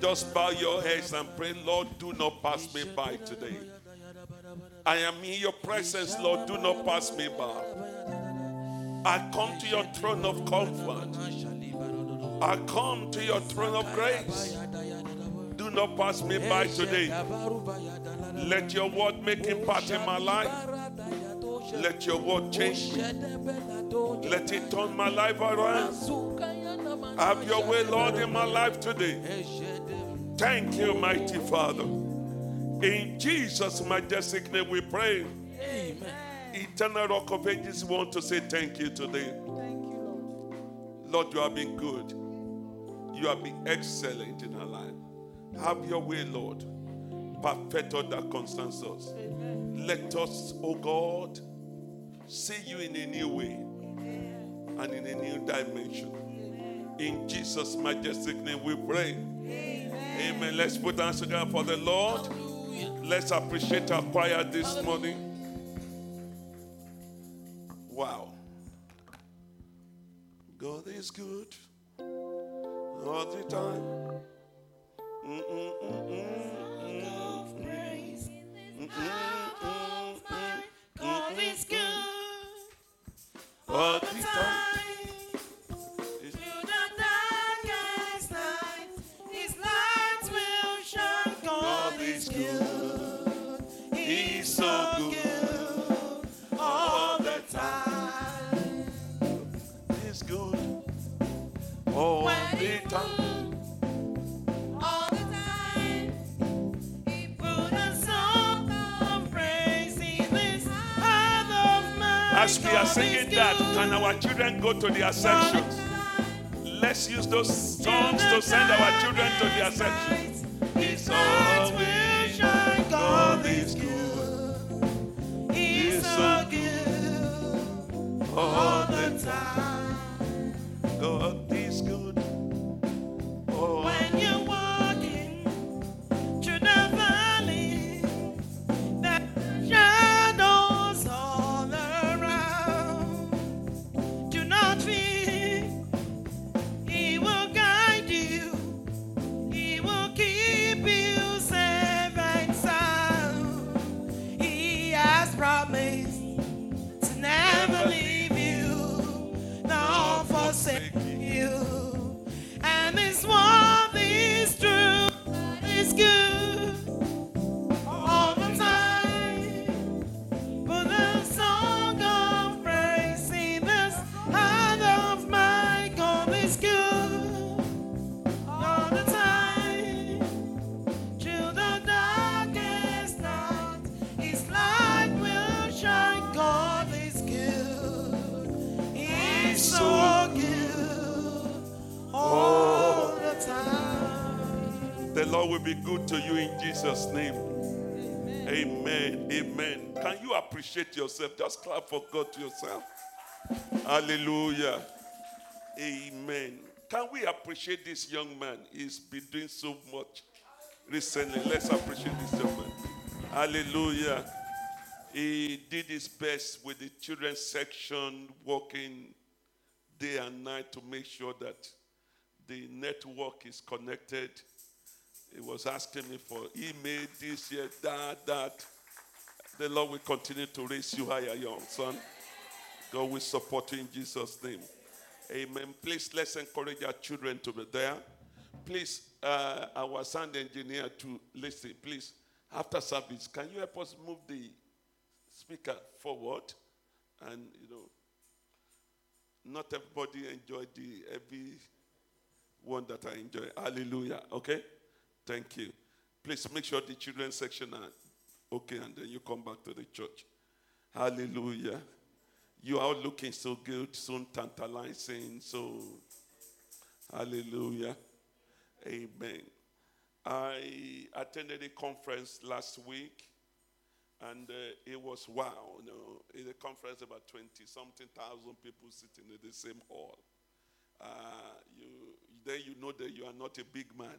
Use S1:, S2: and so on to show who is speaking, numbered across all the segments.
S1: Just bow your heads and pray, Lord, do not pass me by today. I am in your presence, Lord, do not pass me by. I come to your throne of comfort. I come to your throne of grace. Do not pass me by today. Let your word make impact in my life. Let your word change me. Let it turn my life around. Have your way, Lord, in my life today. Thank you, mighty Father. In Jesus' majestic name we pray.
S2: Amen.
S1: Eternal Rock of Ages, we want to say thank you today.
S2: Thank you, Lord.
S1: Lord, you have been good. You have been excellent in our life. Have your way, Lord. Perfect all that concerns us.
S2: Amen.
S1: Let us, oh God, see you in a new way and in a new dimension. In Jesus' majestic name we pray. Amen. Let's put our hands together for the Lord. Let's appreciate our choir this morning. Wow. God is good all the time. Mm, mm, mm, mm,
S2: God is good
S1: all
S2: the
S1: time. As we are singing that, can our children go to
S2: the
S1: sections? Let's use those songs to send our children to their sections.
S2: God is good.
S1: Jesus' name. Amen. Amen. Can you appreciate yourself? Just clap for God to yourself. Hallelujah. Amen. Can we appreciate this young man? He's been doing so much recently. Let's appreciate this young man. Hallelujah. He did his best with the children's section, working day and night to make sure that the network is connected. He was asking me for email, this year, that, that. The Lord will continue to raise you higher, young son. God will support you in Jesus' name. Amen. Please let's encourage our children to be there. Please, uh, our sound engineer to listen. Please, after service, can you help us move the speaker forward? And you know, not everybody enjoyed the every one that I enjoy. Hallelujah. Okay? Thank you. Please make sure the children's section are okay, and then you come back to the church. Hallelujah. You are looking so good, so tantalizing, so hallelujah. Amen. I attended a conference last week, and uh, it was wow. You know, in a conference about 20 something thousand people sitting in the same hall. Uh, you, then you know that you are not a big man.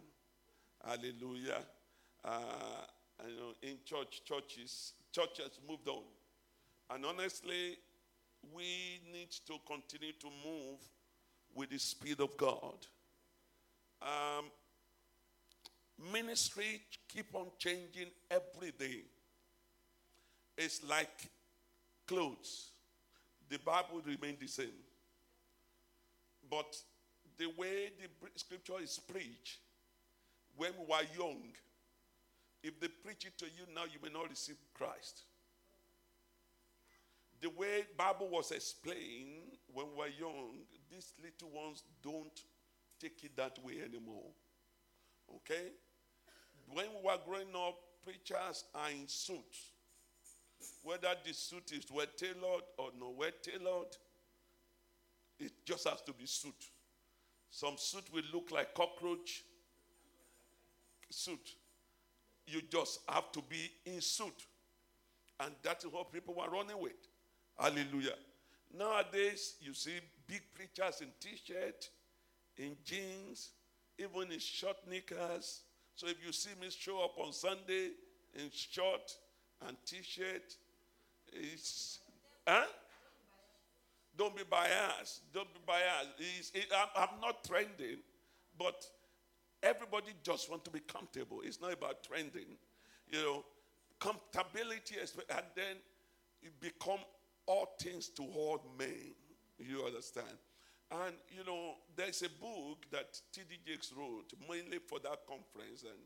S1: Hallelujah. Uh, you know, in church, churches, churches moved on. And honestly, we need to continue to move with the speed of God. Um, ministry keep on changing every day. It's like clothes. The Bible remain the same. But the way the scripture is preached, when we were young, if they preach it to you now, you may not receive Christ. The way Bible was explained when we were young, these little ones don't take it that way anymore. Okay? When we were growing up, preachers are in suits. Whether the suit is well tailored or not well tailored, it just has to be suit. Some suit will look like cockroach suit. You just have to be in suit. And that is what people were running with. Hallelujah. Nowadays, you see big preachers in t-shirt, in jeans, even in short knickers. So if you see me show up on Sunday in short and t-shirt, it's huh? Don't be biased. Don't be biased. It, I'm, I'm not trending, but everybody just want to be comfortable. It's not about trending. You know, comfortability, and then you become all things to all men. You understand? And you know, there's a book that T.D. Jakes wrote mainly for that conference, and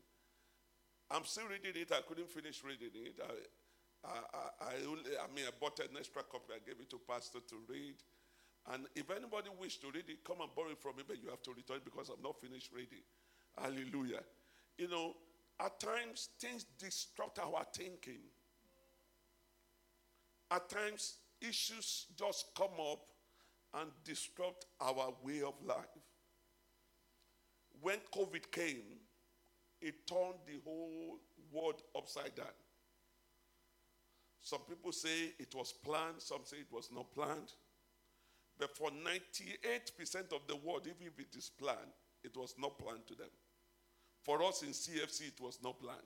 S1: I'm still reading it. I couldn't finish reading it. I, I, I, I, only, I mean, I bought an extra copy. I gave it to pastor to read. And if anybody wish to read it, come and borrow it from me, but you have to return it because I'm not finished reading. Hallelujah. You know, at times things disrupt our thinking. At times issues just come up and disrupt our way of life. When COVID came, it turned the whole world upside down. Some people say it was planned, some say it was not planned. But for 98% of the world, even if it is planned, it was not planned to them. For us in CFC, it was not planned.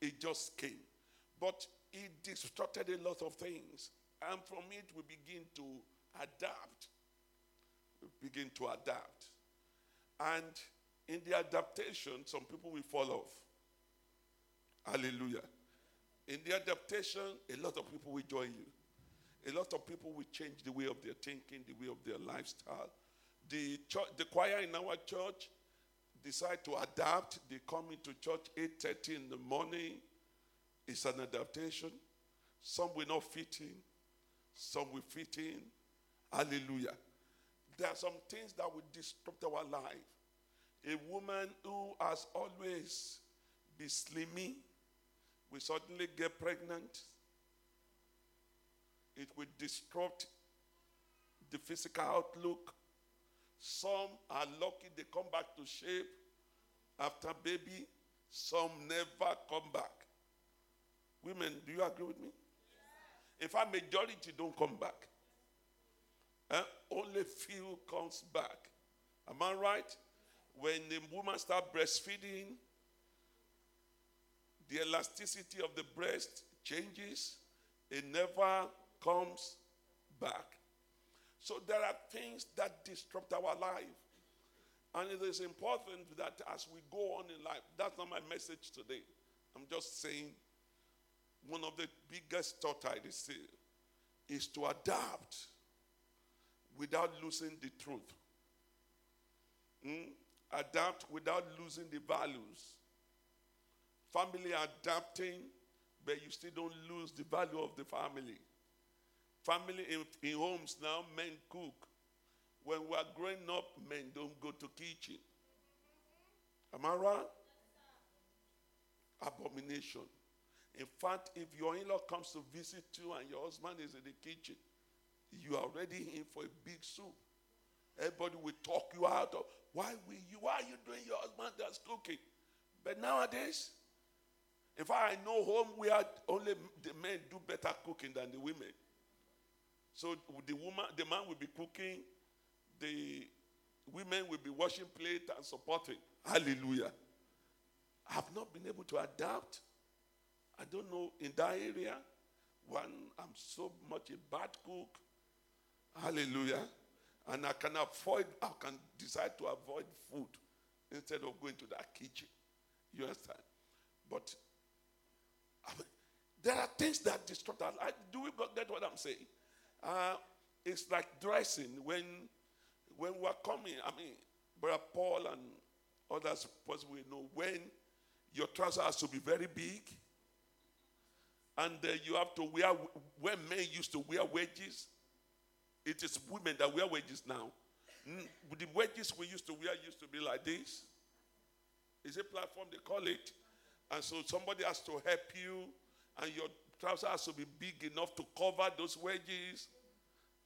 S1: It just came. But it disrupted a lot of things. And from it, we begin to adapt. We begin to adapt. And in the adaptation, some people will fall off. Hallelujah. In the adaptation, a lot of people will join you. A lot of people will change the way of their thinking, the way of their lifestyle. The, church, the choir in our church decide to adapt. They come into church 8.30 in the morning. It's an adaptation. Some will not fit in. Some will fit in. Hallelujah. There are some things that will disrupt our life. A woman who has always been slimming will suddenly get pregnant. It will disrupt the physical outlook. Some are lucky they come back to shape after baby. Some never come back. Women, do you agree with me? In fact, majority don't come back. Eh? Only few comes back. Am I right? When the woman start breastfeeding, the elasticity of the breast changes. It never comes back. So there are things that disrupt our life. And it is important that as we go on in life, that's not my message today. I'm just saying one of the biggest thought I receive is to adapt without losing the truth. Mm? Adapt without losing the values. Family adapting, but you still don't lose the value of the family. Family in, in homes now, men cook. When we are growing up, men don't go to kitchen. Am I right? Abomination. In fact, if your in-law comes to visit you and your husband is in the kitchen, you are already in for a big soup. Everybody will talk you out of why will you why are you doing your husband that's cooking? But nowadays, in fact, I know home where only the men do better cooking than the women. So the woman, the man will be cooking, the women will be washing plate and supporting. Hallelujah. I've not been able to adapt. I don't know in that area. One, I'm so much a bad cook. Hallelujah. And I can avoid, I can decide to avoid food instead of going to that kitchen. You understand? But I mean, there are things that disrupt our life. Do we get what I'm saying? Uh, it's like dressing when when we're coming. I mean, Brother Paul and others possibly know when your trousers has to be very big, and uh, you have to wear. When men used to wear wedges, it is women that wear wedges now. The wedges we used to wear used to be like this. It's a platform they call it, and so somebody has to help you, and your trousers has to be big enough to cover those wedges.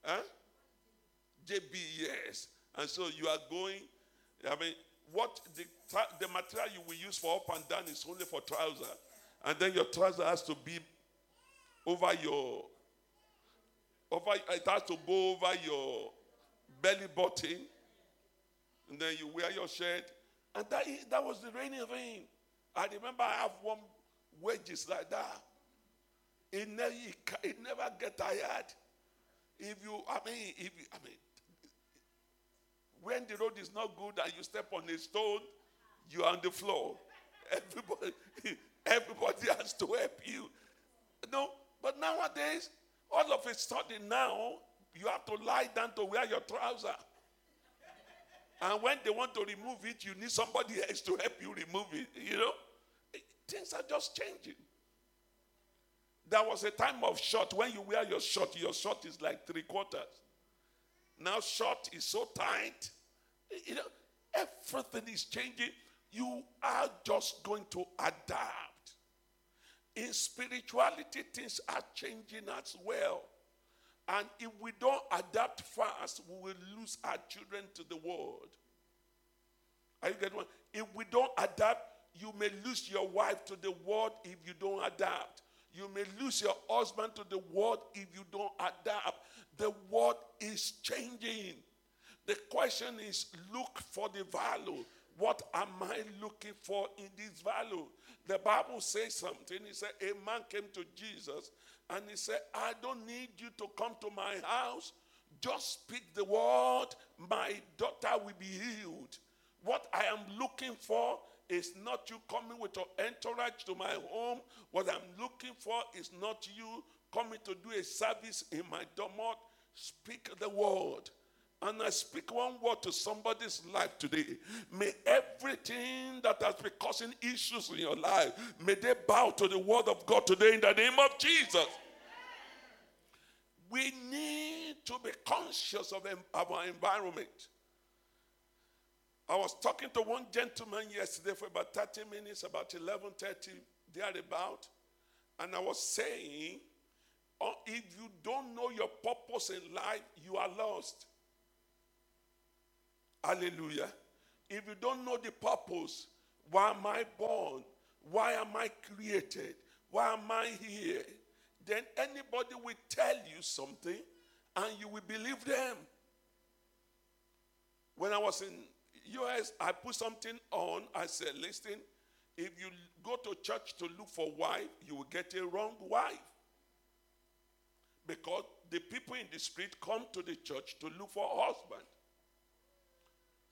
S1: Huh? Yes. And so you are going. I mean, what the the material you will use for up and down is only for trouser, and then your trouser has to be over your over. It has to go over your belly button, and then you wear your shirt, and that that was the reigning thing. I remember I have one wedges like that. It never, it, never get tired. If you, I mean, if you, I mean, when the road is not good and you step on a stone, you are on the floor. Everybody, everybody has to help you. No, but nowadays, all of a sudden now, you have to lie down to wear your trouser. And when they want to remove it, you need somebody else to help you remove it. You know, things are just changing. There was a time of short. When you wear your short, your short is like three quarters. Now short is so tight. You know, everything is changing. You are just going to adapt. In spirituality, things are changing as well. And if we don't adapt fast, we will lose our children to the world. Are you getting one? If we don't adapt, you may lose your wife to the world if you don't adapt. You may lose your husband to the world if you don't adapt. The world is changing. The question is look for the value. What am I looking for in this value? The Bible says something. He said, A man came to Jesus and he said, I don't need you to come to my house. Just speak the word, my daughter will be healed. What I am looking for is not you coming with your entourage to my home. What I'm looking for is not you coming to do a service in my domot. Speak the word. And I speak one word to somebody's life today. May everything that has been causing issues in your life, may they bow to the word of God today in the name of Jesus. We need to be conscious of our environment. I was talking to one gentleman yesterday for about 30 minutes, about 11:30, thereabout, and I was saying, oh, if you don't know your purpose in life, you are lost. Hallelujah. If you don't know the purpose, why am I born? Why am I created? Why am I here? Then anybody will tell you something and you will believe them. When I was in US, I put something on. I said, listen, if you go to church to look for wife, you will get a wrong wife. Because the people in the street come to the church to look for a husband.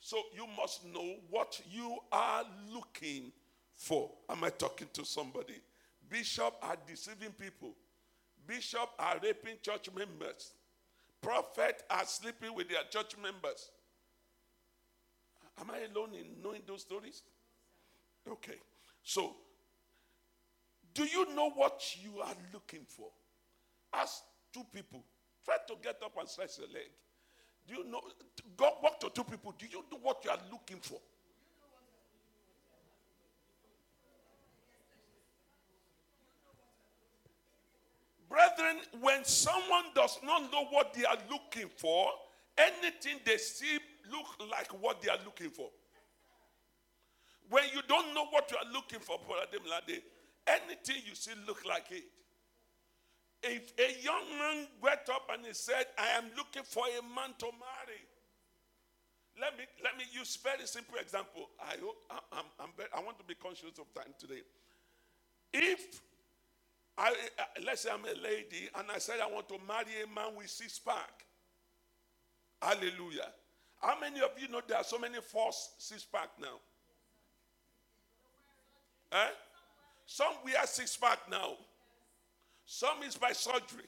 S1: So you must know what you are looking for. Am I talking to somebody? Bishop are deceiving people. Bishop are raping church members. Prophet are sleeping with their church members. Am I alone in knowing those stories? Okay. So, do you know what you are looking for? Ask two people. Try to get up and stretch your leg. Do you know? Go walk to two people. Do you know what you are looking for? Brethren, when someone does not know what they are looking for, anything they see look like what they are looking for. When you don't know what you are looking for, anything you see look like it. If a young man went up and he said, I am looking for a man to marry. Let me let me use very simple example. I hope I, I'm, I'm very, I want to be conscious of time today. If I uh, let's say I'm a lady and I said I want to marry a man with six pack. Hallelujah. How many of you know there are so many false six pack now? Eh? Some wear six pack now. Some is by surgery.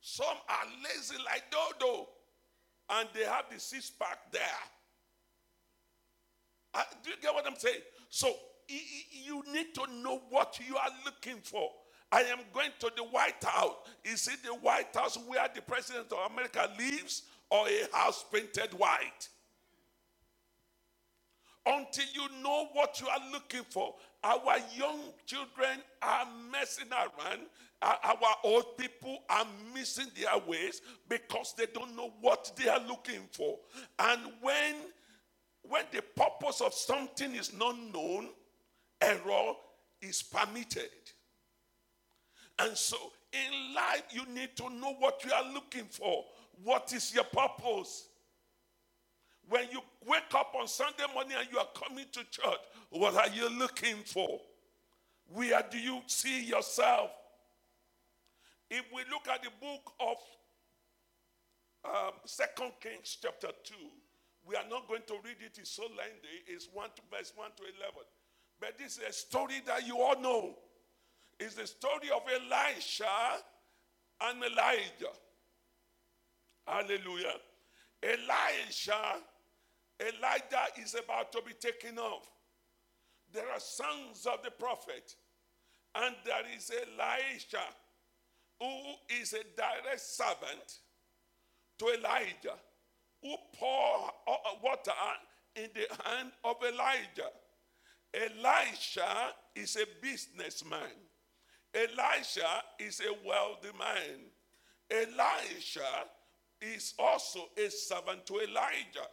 S1: Some are lazy like dodo, and they have the six pack there. Uh, do you get what I'm saying? So you need to know what you are looking for. I am going to the White House. Is it the White House where the President of America lives or a house painted white? Until you know what you are looking for, our young children are messing around. Our old people are missing their ways because they don't know what they are looking for. And when when the purpose of something is not known, error is permitted. And so in life, you need to know what you are looking for. What is your purpose? When you wake up on Sunday morning and you are coming to church, what are you looking for? Where do you see yourself? If we look at the book of um, Second Kings, chapter 2, we are not going to read it, it's so lengthy. It's 1 to verse 1 to 11. But this is a story that you all know. It's the story of Elisha and Elijah. Hallelujah. Elisha, Elijah is about to be taken off. There are sons of the prophet, and there is Elisha, who is a direct servant to Elijah, who pour uh, water in the hand of Elijah. Elisha is a businessman. Elisha is a wealthy man. Elisha is also a servant to Elijah.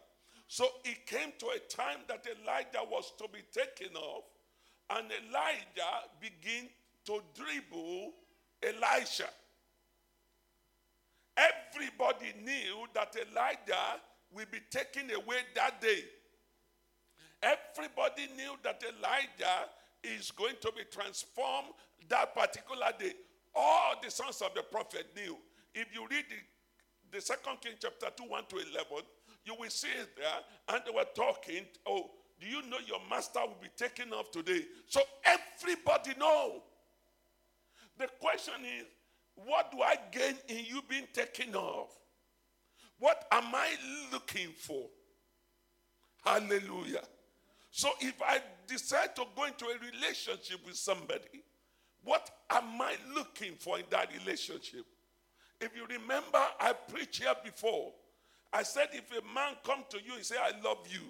S1: So it came to a time that Elijah was to be taken off, and Elijah began to dribble Elisha. Everybody knew that Elijah will be taken away that day. Everybody knew that Elijah is going to be transformed that particular day. All the sons of the prophet knew. If you read the, the second King chapter 2, 1 to 11, you will see it there. And they were talking, oh, do you know your master will be taken off today? So everybody know. The question is, what do I gain in you being taken off? What am I looking for? Hallelujah. So if I decide to go into a relationship with somebody, what am I looking for in that relationship? If you remember, I preached here before. I said, if a man come to you and say, I love you,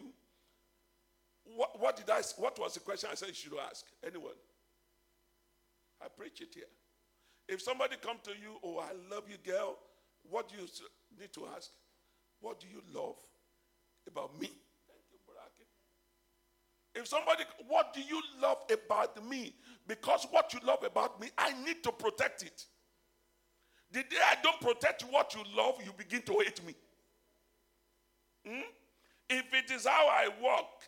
S1: what, what did I, what was the question I said you should ask? Anyone? I preach it here. If somebody come to you, oh, I love you, girl, what do you need to ask? What do you love about me? Thank you, Brother If somebody, what do you love about me? Because what you love about me, I need to protect it. The day I don't protect what you love, you begin to hate me. Hmm? If it is how I walk,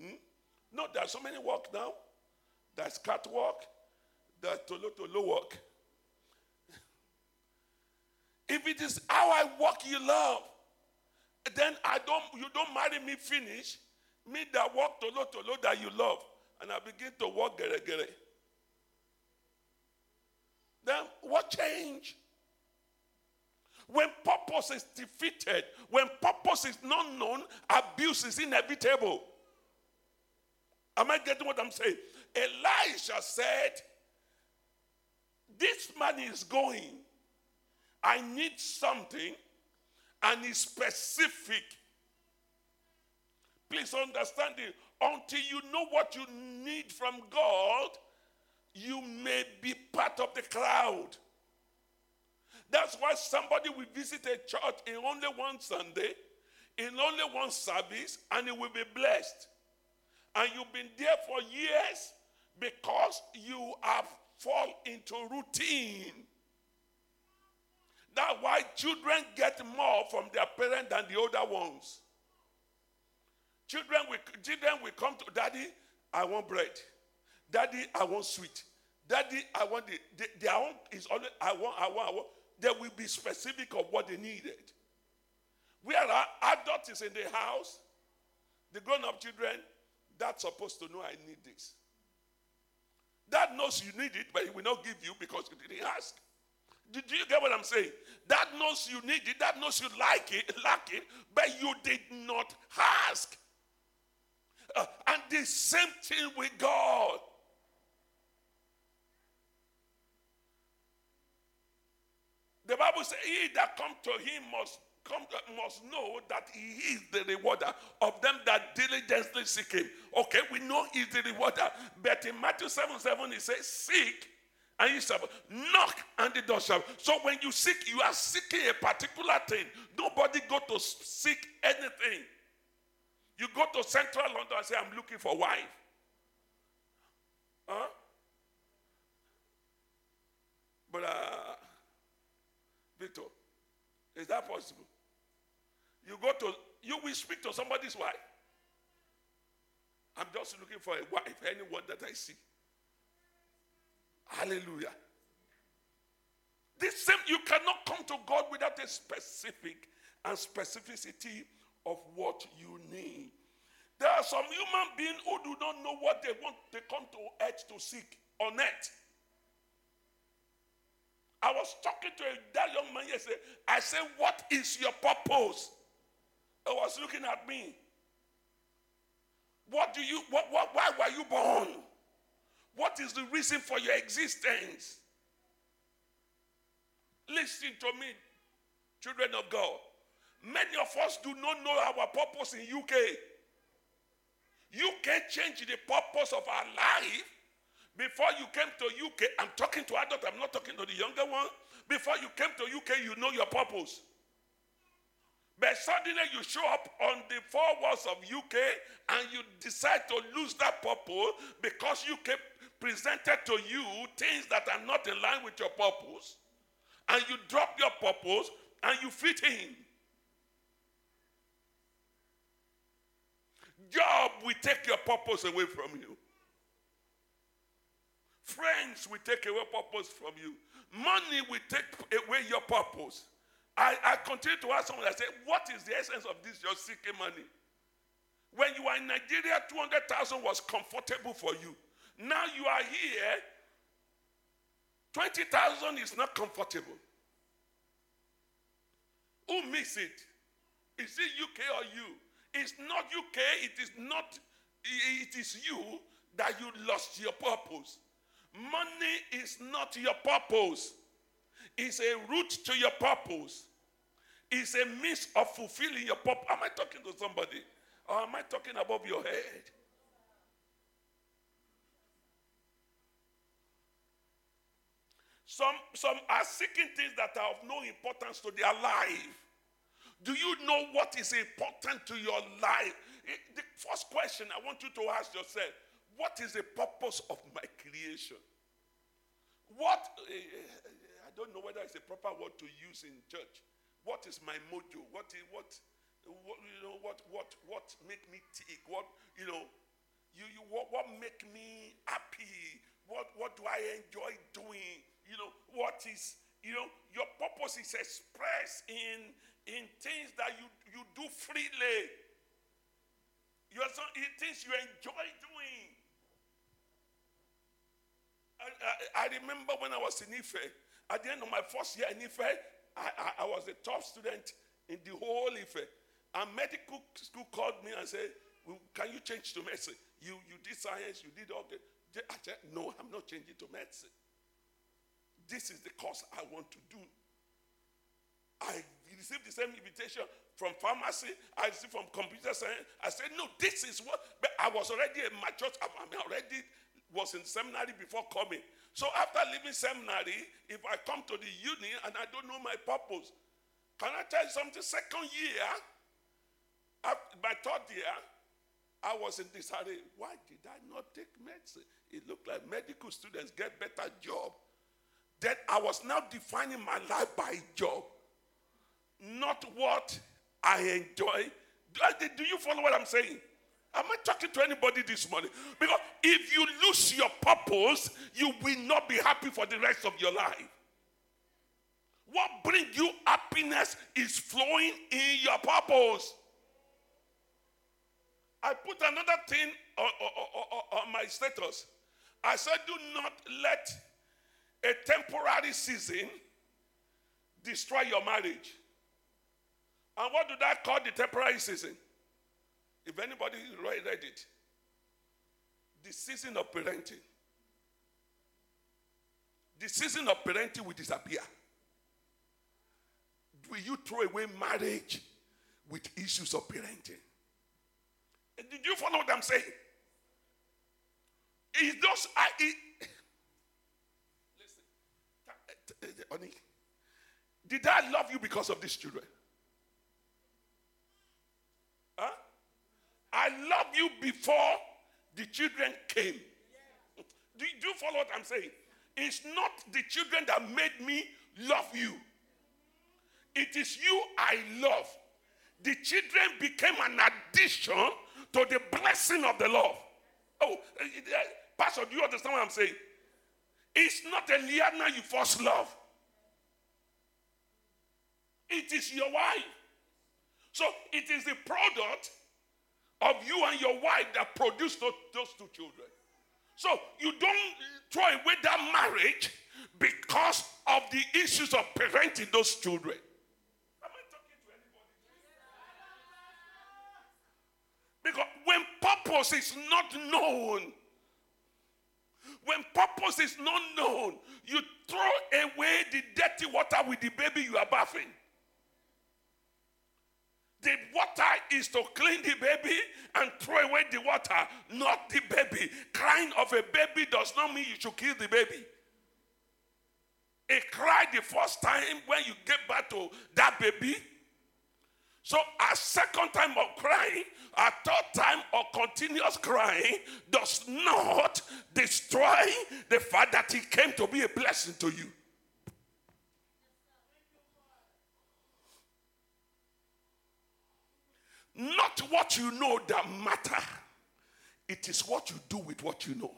S1: hmm? no, there's so many walk now. There's catwalk, there's tolo tolo walk. If it is how I walk you love, then I don't you don't marry me finish. Me that walk tolo tolo that you love, and I begin to walk gere gere. Then what change? When purpose is defeated, when purpose is not known, abuse is inevitable. Am I getting what I'm saying? Elisha said, This man is going. I need something, and it's specific. Please understand it. Until you know what you need from God, you may be part of the crowd. That's why somebody will visit a church in only one Sunday, in only one service, and it will be blessed. And you've been there for years because you have fall into routine. That's why children get more from their parents than the older ones. Children will, children will come to daddy, I want bread. Daddy, I want sweet. Daddy, I want the, the their own is always I want, I want, I want. They will be specific of what they needed. Where our adult is in the house, the grown-up children, That's supposed to know I need this. That knows you need it, but he will not give you because you didn't ask. Do, you get what I'm saying? That knows you need it, that knows you like it, lack it, but you did not ask. Uh, and the same thing with God. The Bible says, He that come to him must come must know that he is the rewarder of them that diligently seek him. Okay, we know he's the rewarder. But in Matthew 7 7, he says, Seek and you shall knock and the door shall. So when you seek, you are seeking a particular thing. Nobody go to seek anything. You go to central London and say, I'm looking for wife. Huh? But uh, Victor, is that possible? You go to, you will speak to somebody's wife. I'm just looking for a wife, anyone that I see. Hallelujah. This same, you cannot come to God without a specific and specificity of what you need. There are some human beings who do not know what they want. They come to earth to seek on earth. I was talking to a, that young man yesterday. I said, What is your purpose? He was looking at me. What do you, what, what, why were you born? What is the reason for your existence? Listen to me, children of God. Many of us do not know our purpose in UK. UK changed the purpose of our life before you came to UK. I'm talking to adults, I'm not talking to the younger one. Before you came to UK, you know your purpose. But suddenly you show up on the four walls of UK and you decide to lose that purpose because you UK presented to you things that are not in line with your purpose. And you drop your purpose and you fit in. Job will take your purpose away from you. Friends will take away purpose from you. Money will take away your purpose. I, I continue to ask someone, I say, what is the essence of this? You're seeking money. When you are in Nigeria, 200,000 was comfortable for you. Now you are here, 20,000 is not comfortable. Who makes it? Is it UK or you? It's not UK, it is not, it is you that you lost your purpose. Money is not your purpose, it's a route to your purpose, it's a means of fulfilling your purpose. Am I talking to somebody? Or am I talking above your head? Some, some are seeking things that are of no importance to their life. Do you know what is important to your life? Eh, the first question I want you to ask yourself what is the purpose of my creation? What, eh, eh, I don't know whether it's a proper word to use in church. What is my mojo? What, what, what you know, what, what, what make me tick? What, you know, you, you, what, what make me happy? What, what do I enjoy doing? You know, what is, you know, your purpose is expressed in, in things that you, you do freely. You're so, in things you enjoy doing. I, I, remember when I was in Ife, at the end of my first year in Ife, I, I, I was the top student in the whole Ife. And medical school called me and said, well, Can you change to medicine? You, you did science, you did all the. I said, No, I'm not changing to medicine. This is the course I want to do. I received the same invitation from pharmacy, I received from computer science. I said, No, this is what. But I was already a mature, I'm already was in seminary before coming. So after leaving seminary, if I come to the uni and I don't know my purpose, can I tell you something? Second year, my third year, I was in hurry. Why did I not take medicine? It looked like medical students get better job. Then I was now defining my life by job, not what I enjoy. Do you follow what I'm saying? Am I talking to anybody this morning? Because if you lose your purpose, you will not be happy for the rest of your life. What brings you happiness is flowing in your purpose. I put another thing on, on- on- on my status. I said, do not let a temporary season destroy your marriage. And what do I call the temporary season? If anybody read it, the season of parenting. The season of parenting will disappear. Will you throw away marriage with issues of parenting? Did you follow what I'm saying? It's just, I, it, listen, ta- eh, t- t- honey, eh, did I love you because of these children? Huh? I love you before the children came. Do, do you follow what I'm saying? It's not the children that made me love you. It is you I love. The children became an addition to the blessing of the love. Oh, eh, eh, Pastor, do you understand what I'm saying? It's not Eliana you first love. It is your wife. So it is the product of you and your wife that produced those, two children. So you don't throw away that marriage because of the issues of parenting those children. Am I talking to anybody? Because when purpose is not known, when purpose is not known, you throw away the dirty water with the baby you are bathing. The water is to clean the baby and throw away the water, not the baby. Crying of a baby does not mean you should kill the baby. It cried the first time when you get back to that baby. So a second time of crying, a third time of continuous crying does not destroy the fact that he came to be a blessing to you. Not what you know that matter. It is what you do with what you know.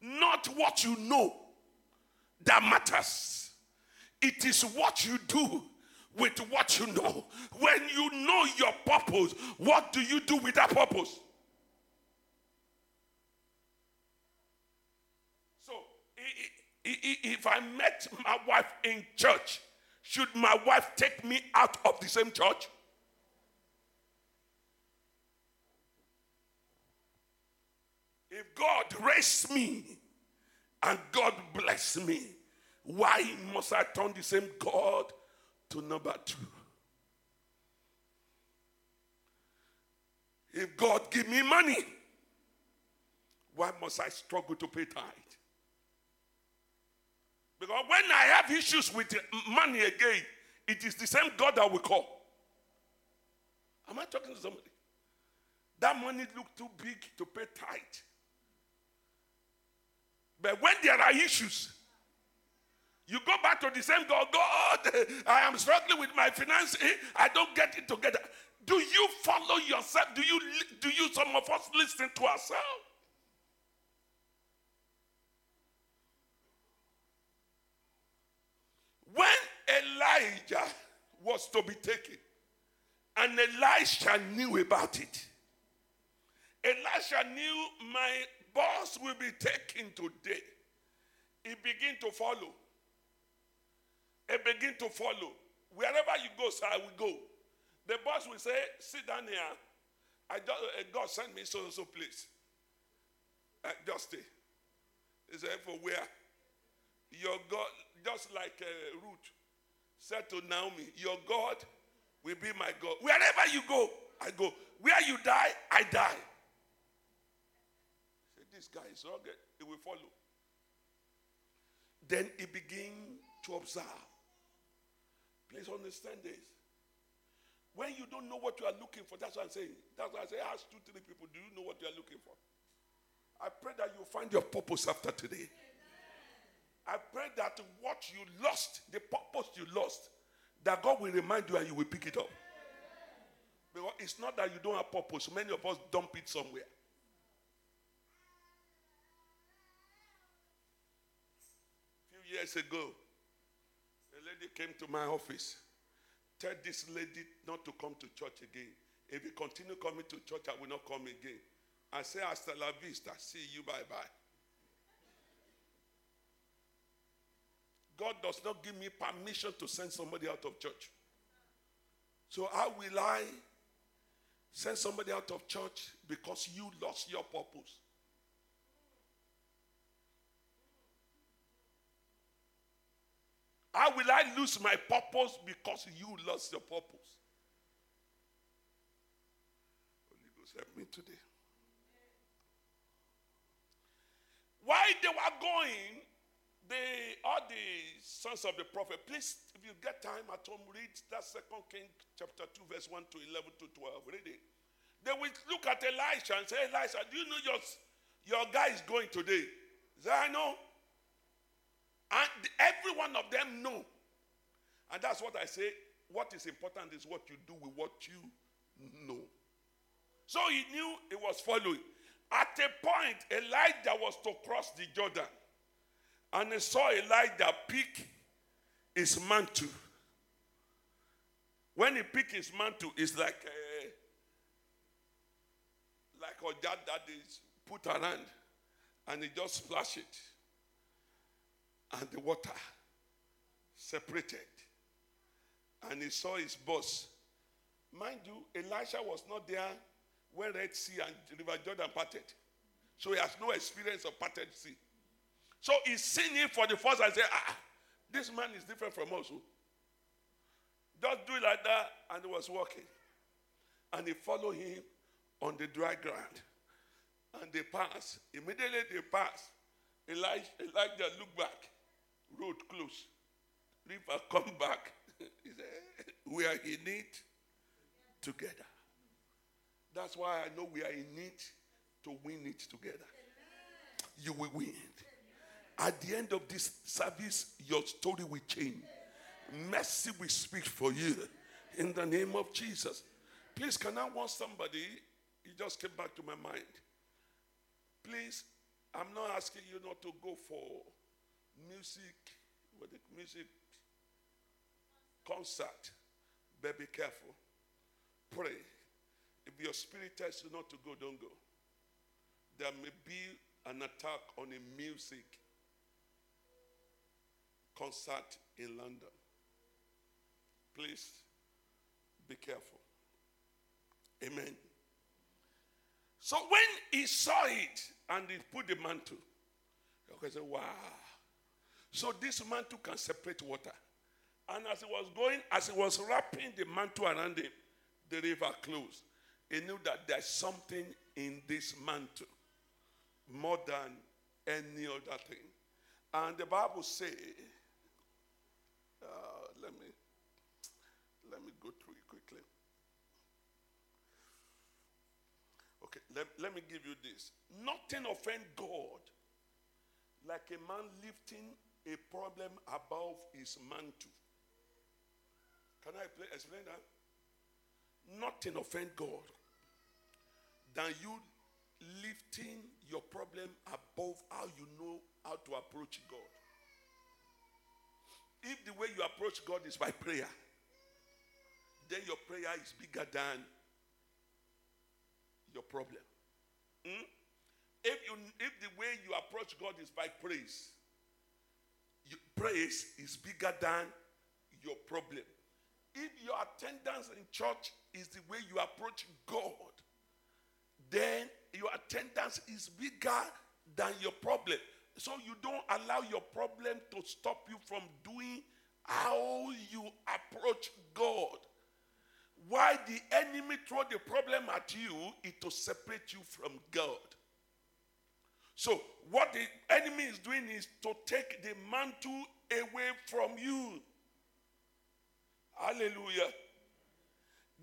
S1: Not what you know that matters. It is what you do with what you know. When you know your purpose, what do you do with that purpose? So, if I met my wife in church, should my wife take me out of the same church? If God raised me and God bless me, why must I turn the same God to number two? If God give me money, why must I struggle to pay tithe? Because when I have issues with money again, it is the same God that we call. Am I talking to somebody? That money look too big to pay tithe. But when there are issues, you go back to the same God. God, I am struggling with my finances. I don't get it together. Do you follow yourself? Do you do you some of us listen to ourselves? When Elijah was to be taken, and Elisha knew about it, Elisha knew my boss will be taken today. He began to follow. He began to follow. Wherever you go, sir, I will go. The boss will say, sit down here. I just, uh, God sent me so and so place. Uh, just stay. He said, for where? Your God, just like uh, Ruth said to Naomi, your God will be my God. Wherever you go, I go. Where you die, I die. Say, this guy is rugged. He will follow. Then he begin to observe. Please understand this. When you don't know what you are looking for, that's what I'm saying. That's why I say, ask two, three people, do you know what you are looking for? I pray that you find your purpose after today. I pray that what you lost, the purpose you lost, that God will remind you and you will pick it up. Because it's not that you don't have purpose. Many of us dump it somewhere. A few years ago, a lady came to my office tell this lady not to come to church again. If you continue coming to church, I will not come again. I say, hasta la vista. See you, bye bye. God does not give me permission to send somebody out of church. So how will I send somebody out of church because you lost your purpose? How will I lose my purpose because you lost your purpose? Holy Ghost, help me today. While they were going, they all the sons of the prophet. Please, if you get time at home, read that Second King chapter two, verse one to eleven to twelve. Read it. They will look at Elisha and say, Elisha, do you know your your guy is going today? He said, I know. And every one of them know. And that's what I say. What is important is what you do with what you know. So he knew he was following. At a point, Elijah was to cross the Jordan. And he saw Elijah pick his mantle. When he picked his mantle, it's like a, like a jar that is put around, and he just splash it, and the water separated, and he saw his boss. Mind you, Elisha was not there when Red Sea and River Jordan parted, so he has no experience of parted sea. So he's seen him for the first and say, ah, this man is different from us. oh." Just do it like that, and he was walking. And he followed him on the dry ground. And they passed. Immediately they passed. Elijah, Elijah looked back, road closed. River come back. he said, We are in it together. That's why I know we are in it to win it together. You will win. At the end of this service, your story will change. Mercy will speak for you in the name of Jesus. Please, can I want somebody? It just came back to my mind. Please, I'm not asking you not to go for music, what the music concert, but be careful. Pray. If your spirit tells you not to go, don't go. There may be an attack on a music concert in London. Please be careful. Amen. So when he saw it and he put the mantle, he said, Wow. So this mantle can separate water. And as he was going, as he was wrapping the mantle around him, the river closed. He knew that there's something in this mantle more than any other thing. And the Bible says, uh, let me let me go through it quickly. Okay, let, let me give you this. Nothing offend God like a man lifting a problem above his mantle. Can I play, explain that? Nothing offend God than you lifting your problem above how you know how to approach God. If the way you approach God is by prayer, then your prayer is bigger than your problem. Hmm? If you if the way you approach God is by praise, you, praise is bigger than your problem. If your attendance in church is the way you approach God, then your attendance is bigger than your problem. So you don't allow your problem to stop you from doing how you approach God. Why the enemy throw the problem at you is to separate you from God. So what the enemy is doing is to take the mantle away from you. Hallelujah.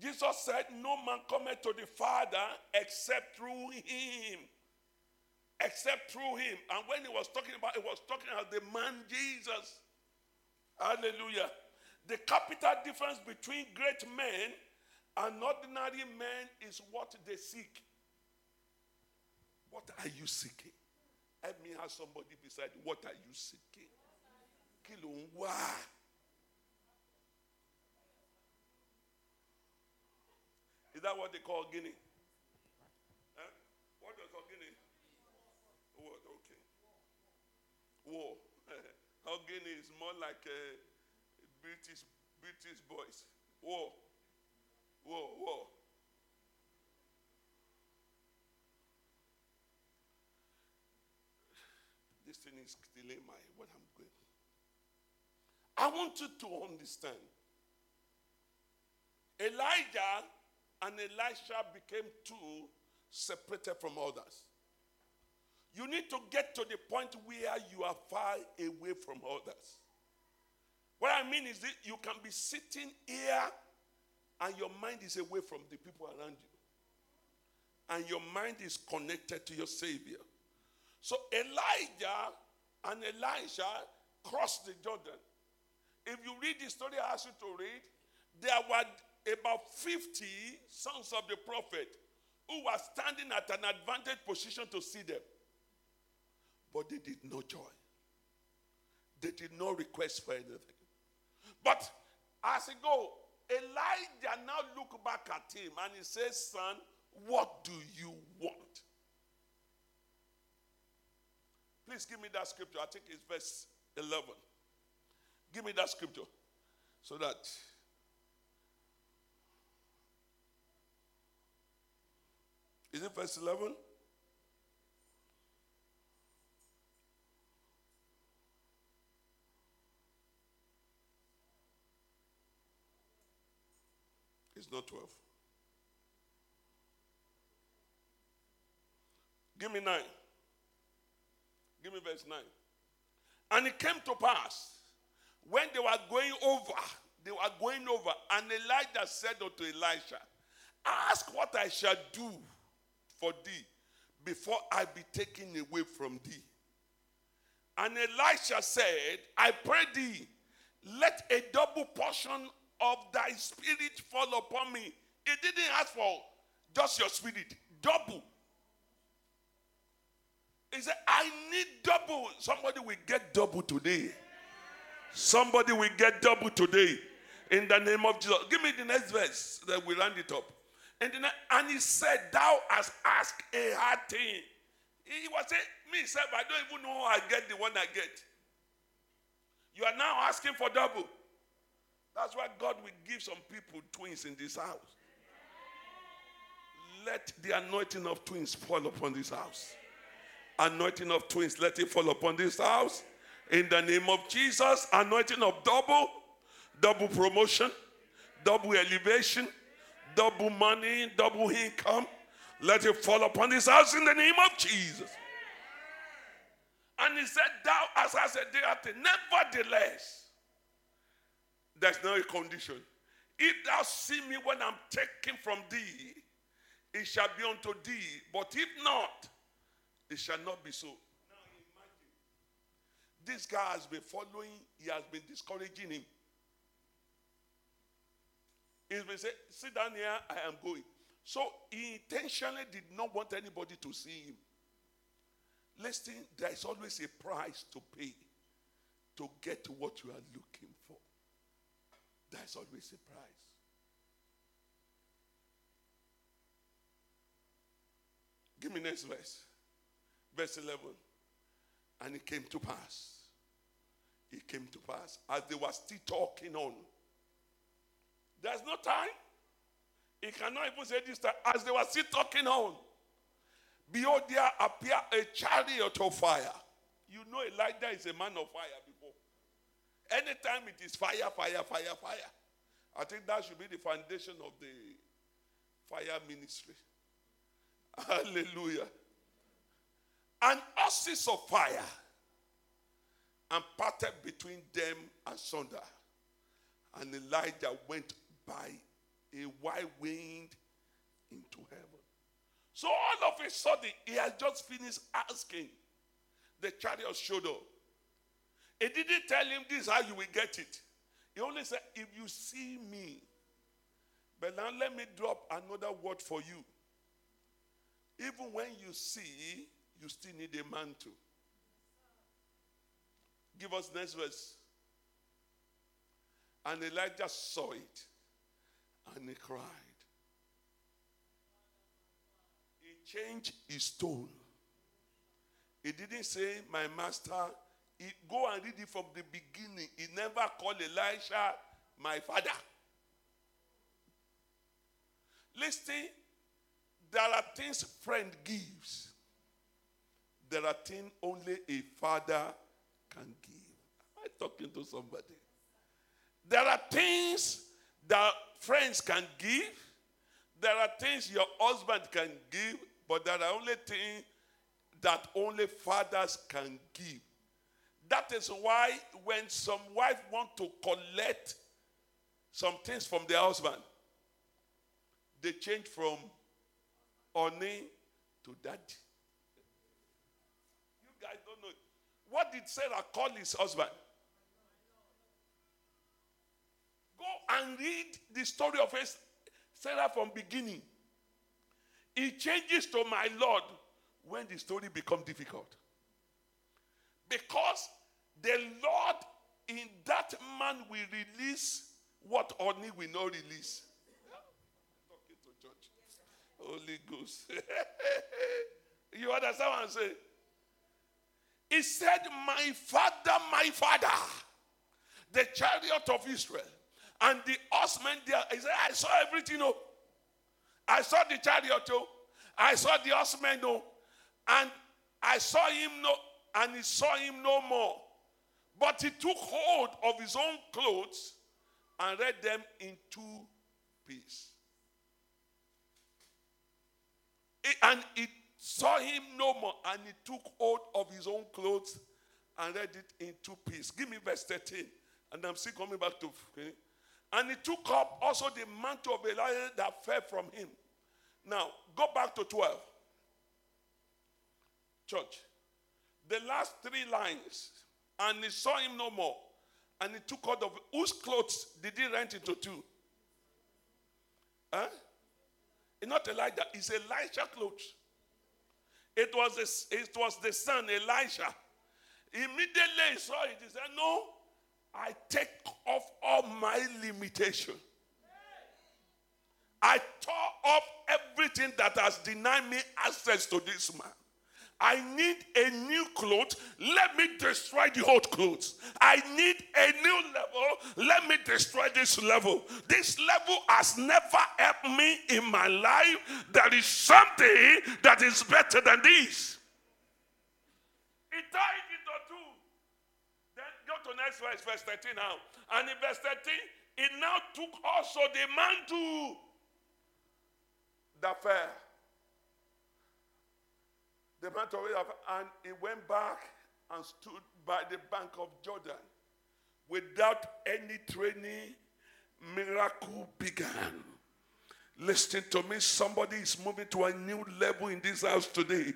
S1: Jesus said, No man cometh to the Father except through him. Except through him. And when he was talking about, he was talking about the man Jesus. Hallelujah. The capital difference between great men and ordinary man is what they seek. What are you seeking? Let me ask somebody beside you. What are you seeking? Ló ń that what they call Guinea? What do they call Guinea? What? Okay. War. How Guinea is more like uh, British British boys. War. War. War. This thing is delaying my what I'm going. I want you to understand. Elijah and Elisha became two separated from others. You need to get to the point where you are far away from others. What I mean is that you can be sitting here and your mind is away from the people around you. And your mind is connected to your Savior. So Elijah and Elisha crossed the Jordan. If you read the story I asked you to read, there were about 50 sons of the prophet who were standing at an advantage position to see them. But they did not join. They did not request for anything. But as he go, Elijah now look back at him and he says, Son, what do you want? Please give me that scripture. I think it's verse 11. Give me that scripture so that. Is it verse 11? It's not 12. Give me 9. Give me verse 9. And it came to pass when they were going over, they were going over, and Elijah said unto Elisha, Ask what I shall do for thee before I be taken away from thee. And Elisha said, I pray thee, let a double portion of thy spirit fall upon me. He didn't ask for just your spirit, double. He said, I need double. Somebody will get double today. Somebody will get double today. In the name of Jesus. Give me the next verse that we round it up. And, then, and he said, Thou hast asked a hard thing. He was saying, Me, self, I don't even know how I get the one I get. You are now asking for double. That's why God will give some people twins in this house. Let the anointing of twins fall upon this house. Anointing of twins, let it fall upon this house. In the name of Jesus, anointing of double, double promotion, double elevation, double money, double income. Let it fall upon this house in the name of Jesus. And he said, Thou as I said, nevertheless, there's no condition. If thou see me when I'm taken from thee, it shall be unto thee. But if not, it shall not be so. Now imagine. This guy has been following, he has been discouraging him. He's been saying, Sit down here, I am going. So he intentionally did not want anybody to see him. Listen, there is always a price to pay to get what you are looking. There's always a price. Give me next verse. Verse 11. And it came to pass. It came to pass as they were still talking on. There's no time. He cannot even say this time. As they were still talking on, behold, there appeared a chariot of fire. You know, Elijah is a man of fire. Anytime it is fire, fire, fire, fire. I think that should be the foundation of the fire ministry. Hallelujah. And horses of fire and parted between them asunder. And Elijah went by a wide wind into heaven. So all of a sudden, he had just finished asking. The chariot showed up. He didn't tell him this is how you will get it. He only said, if you see me, but now let me drop another word for you. Even when you see, you still need a mantle. Give us next verse. And Elijah saw it and he cried. He changed his tone. He didn't say, My master. He, go and read it from the beginning. He never called Elisha my father. Listen, there are things friend gives. There are things only a father can give. Am I talking to somebody? There are things that friends can give. There are things your husband can give, but there are only things that only fathers can give. That is why when some wife want to collect some things from their husband, they change from Oni to daddy. You guys don't know. What did Sarah call his husband? Go and read the story of Sarah from beginning. It changes to my Lord when the story become difficult. Because the Lord in that man will release what only will not release. Talking to church. Holy Ghost. you understand what I'm saying? He said, My father, my father, the chariot of Israel, and the horsemen there. He said, I saw everything. Oh. I saw the chariot. Oh. I saw the horsemen. Oh. And I saw him no, and he saw him no more. But he took hold of his own clothes and read them in two pieces. And he saw him no more, and he took hold of his own clothes and read it in two pieces. Give me verse 13, and I'm still coming back to. Okay? And he took up also the mantle of Elijah that fell from him. Now, go back to 12. Church. The last three lines. And he saw him no more. And he took hold of whose clothes did he rent into two? Huh? It's not Elijah, it's Elisha clothes. It was, the, it was the son, Elisha. Immediately he saw it. He said, No, I take off all my limitation. I tore off everything that has denied me access to this man. I need a new cloth. Let me destroy the old clothes. I need a new level. Let me destroy this level. This level has never helped me in my life. There is something that is better than this. He tied into two. Then go to next verse, verse 13 now. And in verse 13, it now took also the mantle that fell the mantle of, and he went back and stood by the bank of Jordan. Without any training, miracle began. Listen to me, somebody is moving to a new level in this house today.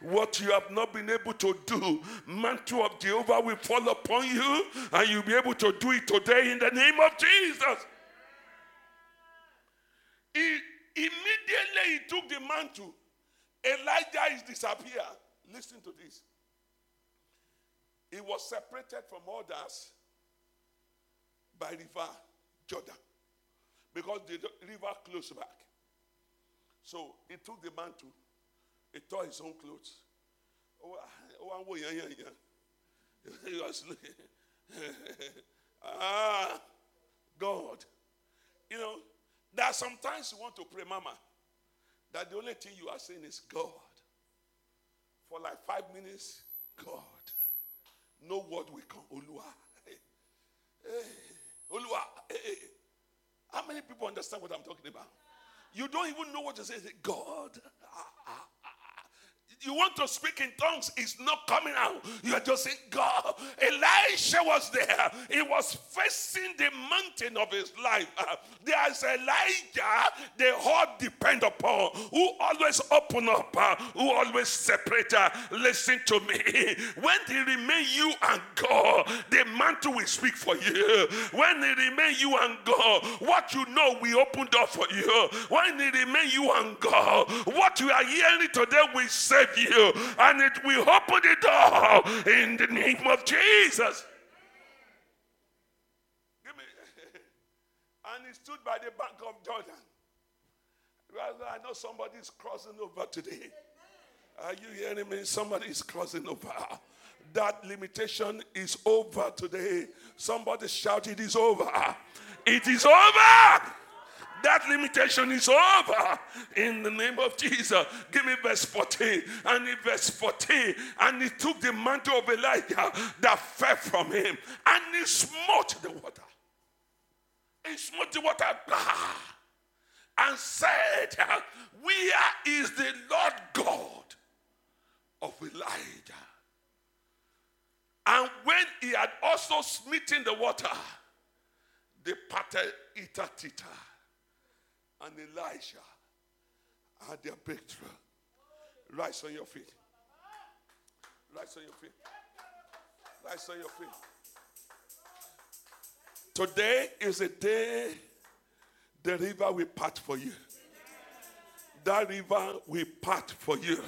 S1: What you have not been able to do, mantle of Jehovah will fall upon you, and you'll be able to do it today in the name of Jesus. He, immediately he took the mantle Elijah is disappeared. Listen to this. He was separated from others by river Jordan because the river closed back. So he took the mantle, he tore his own clothes. Oh, oh, oh yeah, yeah, yeah. He was looking. ah, God. You know, there are sometimes you want to pray, Mama that the only thing you are saying is God. For like five minutes, God. No word will come. Oluwa. Hey. Oluwa. Hey. How many people understand what I'm talking about? You don't even know what to say. God. Ah, ah, you want to speak in tongues, it's not coming out. You are just saying, God. Elisha was there. He was facing the mountain of his life. Uh, there's Elijah, the heart depend upon, who always open up, uh, who always separate. Uh, listen to me. When he remain you and God, the mantle will speak for you. When he remain you and God, what you know we open door for you. When he remain you and God, what you are hearing today will save you and it will open the door in the name of Jesus. And he stood by the bank of Jordan. I know somebody's crossing over today. Are you hearing me? Somebody is crossing over. That limitation is over today. Somebody shout, It is over. It is over. That limitation is over in the name of Jesus. Give me verse 14. And in verse 14, and he took the mantle of Elijah that fell from him and he smote the water. He smote the water and said, Where is the Lord God of Elijah? And when he had also smitten the water, they parted Itatita and Elijah had their breakthrough. Rise on your feet. Rise on your feet. Rise on your feet. Today is a day the river will part for you. That river will part for you.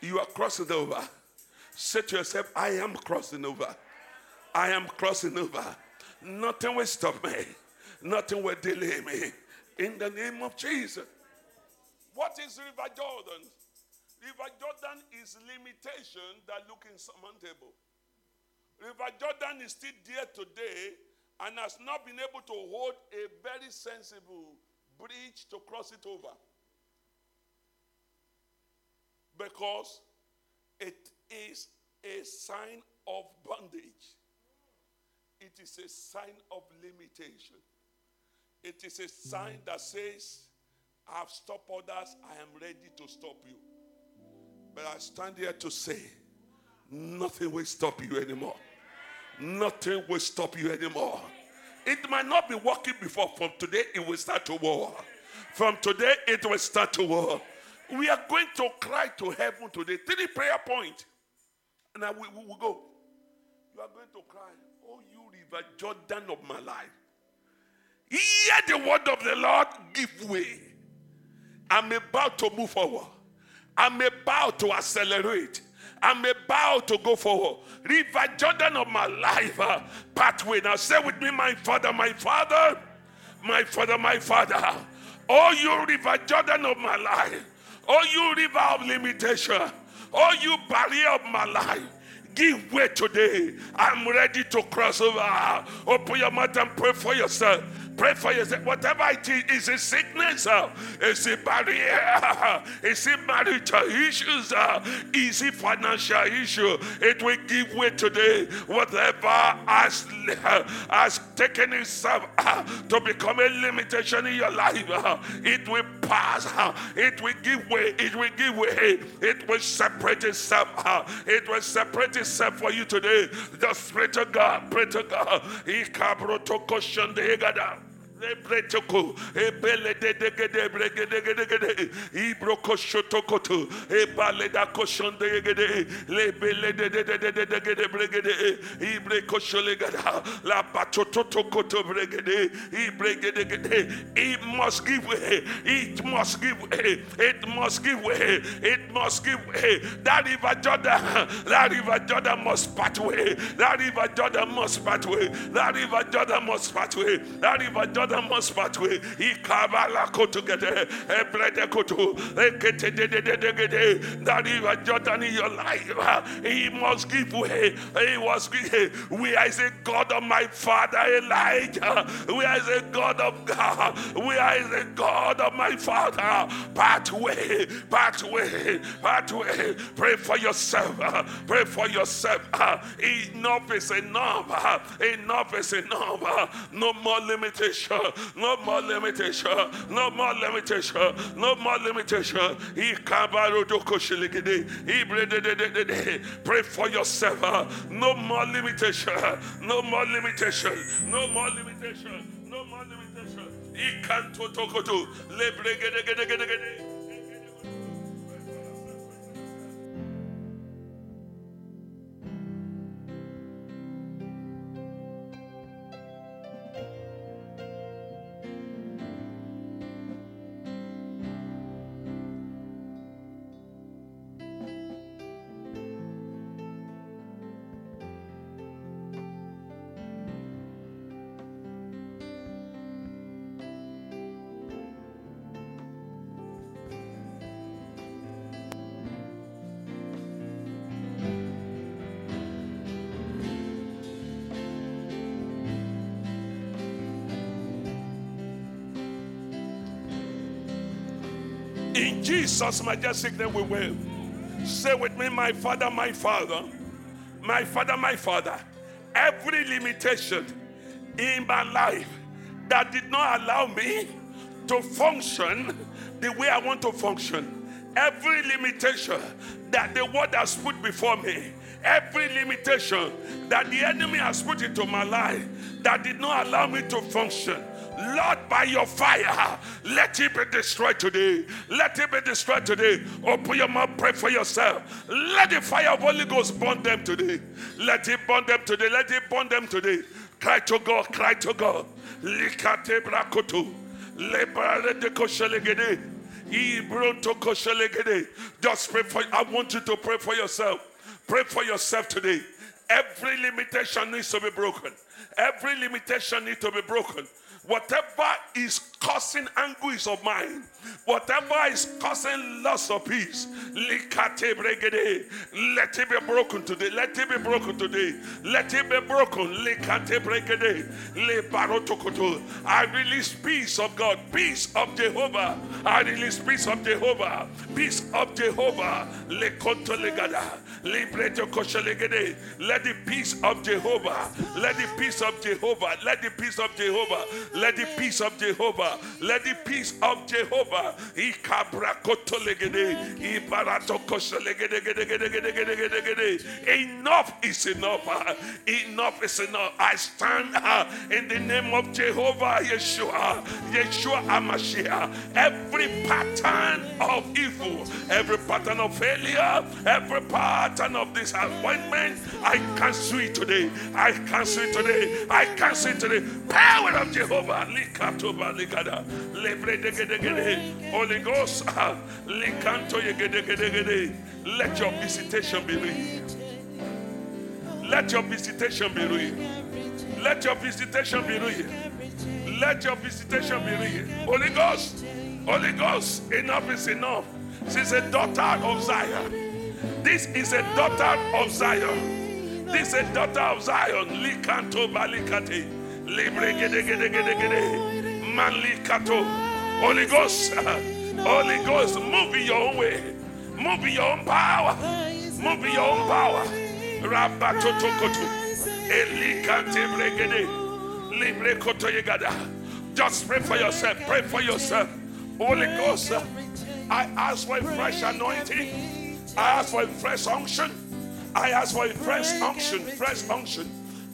S1: You are crossing over. Say to yourself, I am crossing over. I am crossing over. Nothing will stop me. Nothing will delay me. In the name of Jesus. What is River Jordan? River Jordan is limitation that look insurmountable. River Jordan is still there today and has not been able to hold a very sensible bridge to cross it over. Because it is a sign of bondage, it is a sign of limitation. It is a sign that says, I have stopped others, I am ready to stop you. But I stand here to say, nothing will stop you anymore. Nothing will stop you anymore. It might not be working before. From today, it will start to work. From today, it will start to work. We are going to cry to heaven today. Three prayer points. And I will, we will go. You are going to cry, Oh, you river Jordan of my life. Hear the word of the Lord, give way. I'm about to move forward. I'm about to accelerate. I'm about to go forward. River Jordan of my life, uh, pathway. Now say with me, my father, my father, my father, my father. Oh, you river Jordan of my life. Oh, you river of limitation. Oh, you barrier of my life. Give way today. I'm ready to cross over. Open your mouth and pray for yourself. Pray for yourself. Whatever it is, is a sickness, uh, is a barrier, is it marital issues, uh, is it financial issue. It will give way today. Whatever has, uh, has taken itself uh, to become a limitation in your life, uh, it will pass. uh, it will give way. It will give way. It will separate itself. uh, it will separate itself for you today. Just pray to God. Pray to God. Ikabrotoko shandegada. Lebretoko, ebele de de gede brege de gede gede, ibroko shotokoto, ebale da koshonde gede, lebele de de de de de de gede brege de, ibre koshole gada, la patototo koto brege de, ibrege de gede. It must give way. It must give way. It must give way. It must give way. That river Jordan, that river Jordan must part way. That river Jordan must part way. That river Jordan must part way. That river Jordan must part way. Ikabala koto gede, ebrede koto, ekete de de de de gede. That river Jordan in your life, he must give way. He way. Where is the God of my father Elijah? We is the God of God? We is the God of my father? Pathway, pathway, pathway. Pray for yourself. Pray for yourself. Enough is enough. Enough is enough. No more limitation. No more limitation. No more limitation. No more limitation. Pray for yourself. No more limitation. No more limitation. No more limitation. No more limitation. In Jesus' majestic name we will. Say with me, my father, my father, my father, my father. Every limitation in my life that did not allow me to function the way I want to function. Every limitation that the world has put before me, every limitation that the enemy has put into my life that did not allow me to function. Lord, by your fire, let it be destroyed today. Let it be destroyed today. Open your mouth, pray for yourself. Let the fire of Holy Ghost burn them today. Let it burn them today. Let it burn them today. Cry to God, cry to God. Likate brakoto. De. Just pray for I want you to pray for yourself. Pray for yourself today. Every limitation needs to be broken. Every limitation needs to be broken. Whatever is causing anguish of mind, whatever is causing loss of peace, let it be broken today. Let it be broken today. Let it be broken. I release peace of God, peace of Jehovah. I release peace of Jehovah, peace of Jehovah. Let the peace of Jehovah, let the peace of Jehovah, let the peace of Jehovah, let the peace of Jehovah, let the peace of Jehovah. Enough is enough. uh, Enough is enough. I stand uh, in the name of Jehovah Yeshua, Yeshua Amashiach. Every pattern of evil, every pattern of failure, every pattern of disappointment, I cancel it today. I cancel it today. I cancel it today. Power of Jehovah. Likatoba ligada. Lebredegedegede. Holy Ghost. ah, Likanto yegedegedegede. Let your visitation be real. Let your visitation be real. Let your visitation be real. Let your visitation be real. Holy Ghost, Holy Ghost, enough is enough. She's a daughter of Zion. This is a daughter of Zion. This is a daughter of Zion. Likanto balikate. Libre gede gede gede gede. Holy Ghost, Holy Ghost, move in your own way. Move in your own power. Move in your own power. Rabatotokoto. Elikate bregede. Libre koto yegada. Just pray for yourself. Pray for yourself. Holy Ghost, I ask for a fresh anointing. I ask for a fresh unction. I ask for a fresh unction, fresh unction,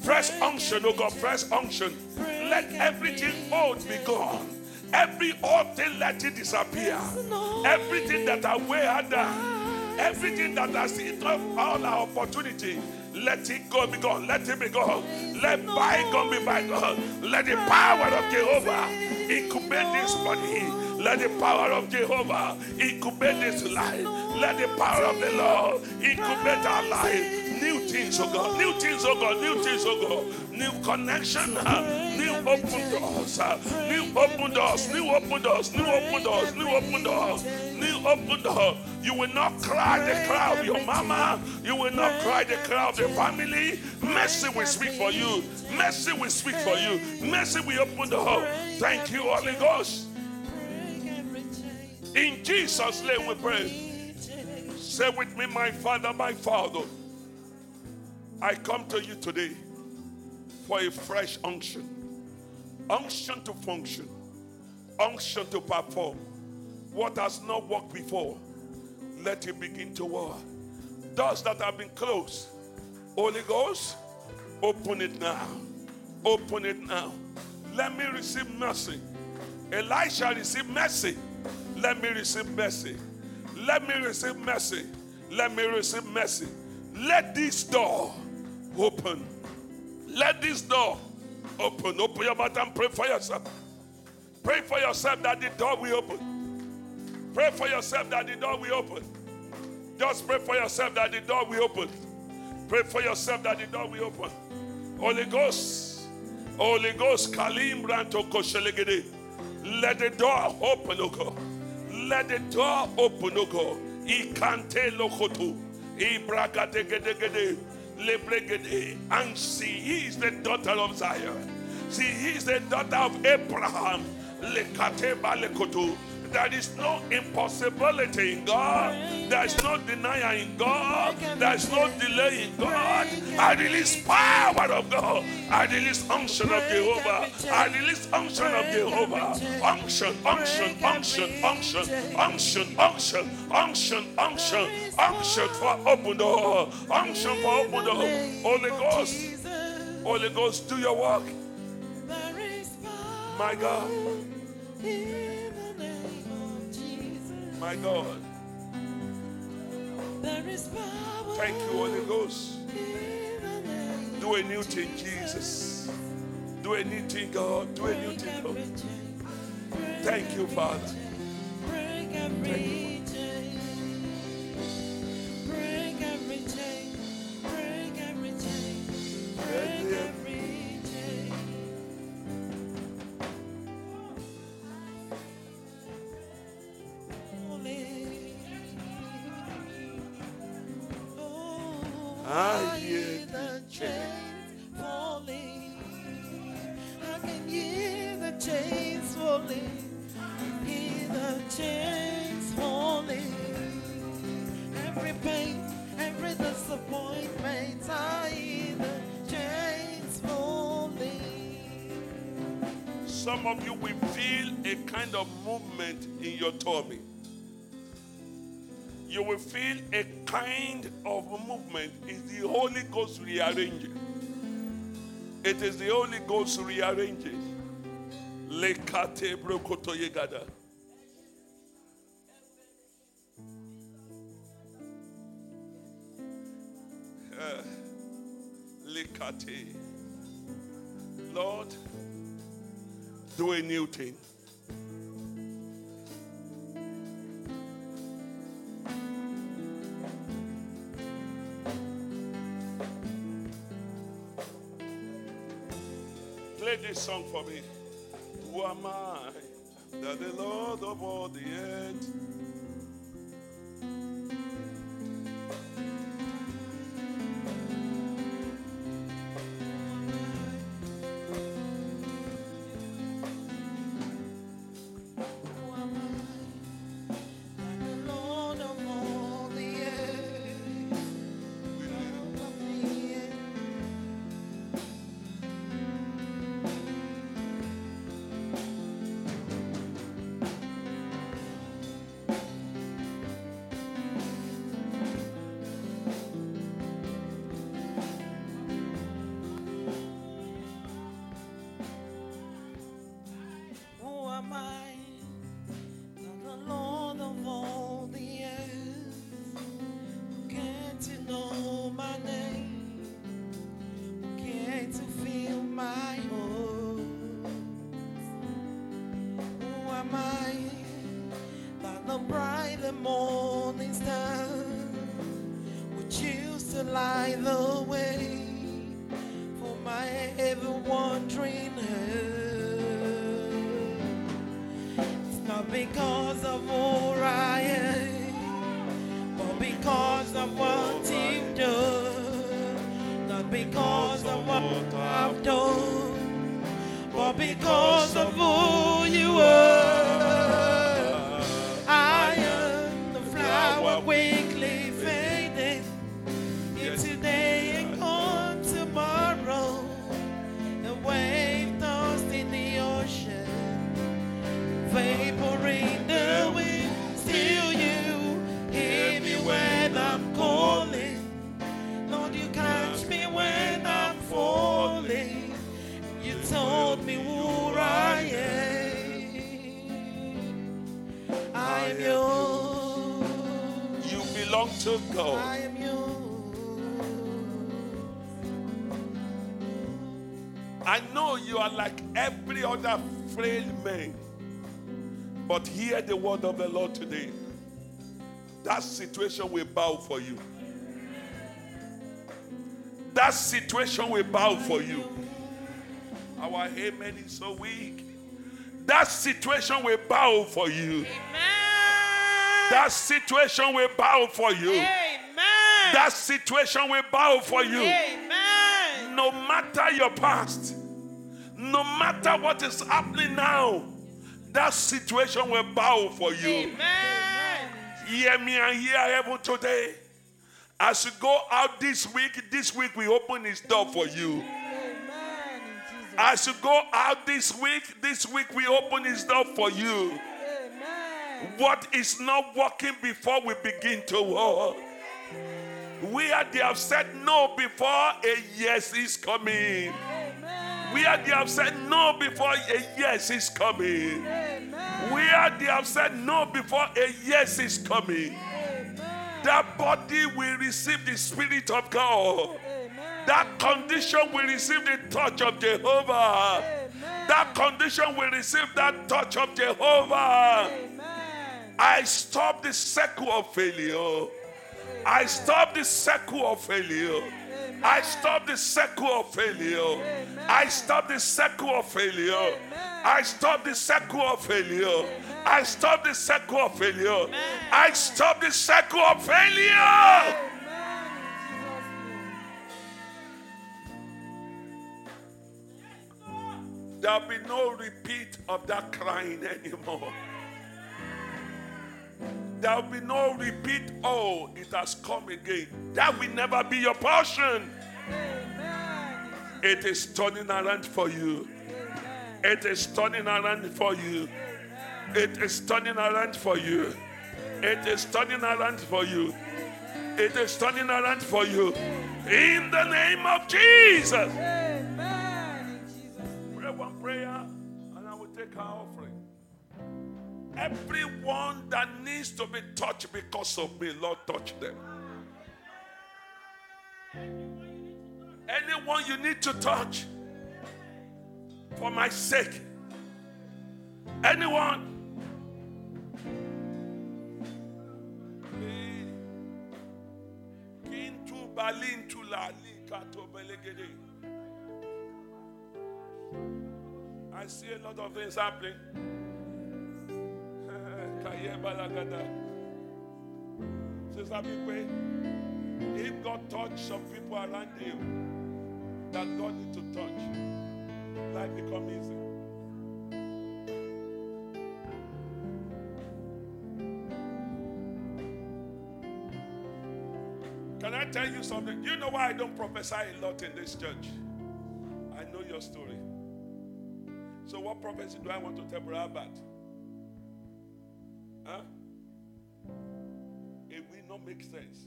S1: fresh unction, oh God, fresh unction. Let everything old be gone. Every old thing, let it disappear. Everything that I wear down, uh, everything that has eaten all our opportunity, let it go be gone. Let it be gone. Let bygone be bygone. Let the power of Jehovah incubate this body. Let the power of Jehovah incubate this life. Let the power of the Lord incubate our life. New things, oh God. New things, oh God. New things, oh God. New connection. uh, New open doors. uh, New open doors. New open doors. New open doors. New open doors. New open doors. You will not cry the cry of your mama. You will not cry the cry of the family. Mercy will speak for you. Mercy will speak for you. Mercy will open the door. Thank you, Holy Ghost. In Jesus' name we pray. Say with me, my Father, my Father. I come to you today for a fresh unction. Unction to function. Unction to perform. What has not worked before, let it begin to work. Doors that have been closed, Holy Ghost, open it now. Open it now. Let me receive mercy. Elisha received mercy. Let me receive mercy. Let me receive mercy. Let me receive mercy. Let this door open. Let this door open. Open your mouth and pray for yourself. Pray for yourself that the door will open. Pray for yourself that the door will open. Just pray for yourself that the door will open. Pray for yourself that the door will open. Holy Ghost, Holy Ghost, Kalim Branto Koshelegede. Let the door open, O God. Let the door open, O God. Ikante lokoto. Ibragadegedegede. Lebregede. And she is the daughter of Zion. She is the daughter of Abraham. Lekate balekoto. There is no impossibility in God. There is no denial in God. There is no delay in God. I release power of God. I release unction of Jehovah. I release unction of Jehovah. Unction, unction, unction, unction, unction, unction, unction, unction, unction for open door. Unction for open door. Holy Ghost, Holy Ghost, do your work. My God, my God.
S2: There is power
S1: Thank you, Holy Ghost.
S2: in the name
S1: Do a new thing, Jesus. Do a new thing, God. Do a new thing. Thank you, Father.
S2: chain. Break every chain. Break every chain. Break every chain. Break every
S1: I hear
S2: the chains falling. I can hear the chains falling. Hear the chains falling. Every pain, every disappointment, I hear the chains falling.
S1: Some of you will feel a kind of movement in your tummy. You will feel a kind of movement. is the Holy Ghost rearranging. It is the Holy Ghost rearranging. Lekate brokoto yegada. Eh, Lekate. Lord, do a new thing. Song for me. Who am I that the Lord of all the earth?
S2: arrival the
S1: word of the Lord today. That situation will bow for you. That situation will bow for you. Our amen is so weak. That situation will bow for you.
S2: Amen.
S1: That situation will bow for you.
S2: Amen.
S1: That situation will bow for you.
S2: Amen.
S1: no matter your past, no matter what is happening now, that situation will bow for you.
S2: Amen.
S1: Hear me and hear heaven today. As you go out this week, this week we open his door for you.
S2: Amen.
S1: As you go out this week, this week we open his door for you.
S2: Amen.
S1: What is not working before we begin to work? Where they have said no before a yes is coming.
S2: Amen.
S1: Where they have said no before a yes is coming. Where they have said no before a yes is coming.
S2: Amen.
S1: That body will receive the Spirit of God.
S2: Amen.
S1: That condition will receive the touch of Jehovah.
S2: Amen.
S1: That condition will receive that touch of Jehovah.
S2: Amen.
S1: I stop the circle of failure. I stop the circle of failure. I stop the circle of failure. I stop the circle of failure. I stop the circle of failure. I stop the circle of failure. I stop the circle of failure.
S2: Amen. In Jesus' name.
S1: There'll be no repeat of that crying anymore. There'll be no repeat, oh, it has come again. That will never be your portion.
S2: Amen.
S1: It is turning around for you. It is turning around for you. It is turning around for you. It is turning around for you. It is turning around for you. In the name of Jesus.
S2: Amen.
S1: Pray one prayer and I will take our offering. Everyone that needs to be touched because of me, Lord, touch them. Anyone you need to touch for my sake. Anyone. I see a lot of things happening. Kaye balagada. Sister Bipe, if God touch some people around you that God need to touch, life become easy. Can I tell you something? You know why I don't prophesy a lot in this church? I know your story. So, what prophecy do I want to tell Brother about? Huh? It will not make sense.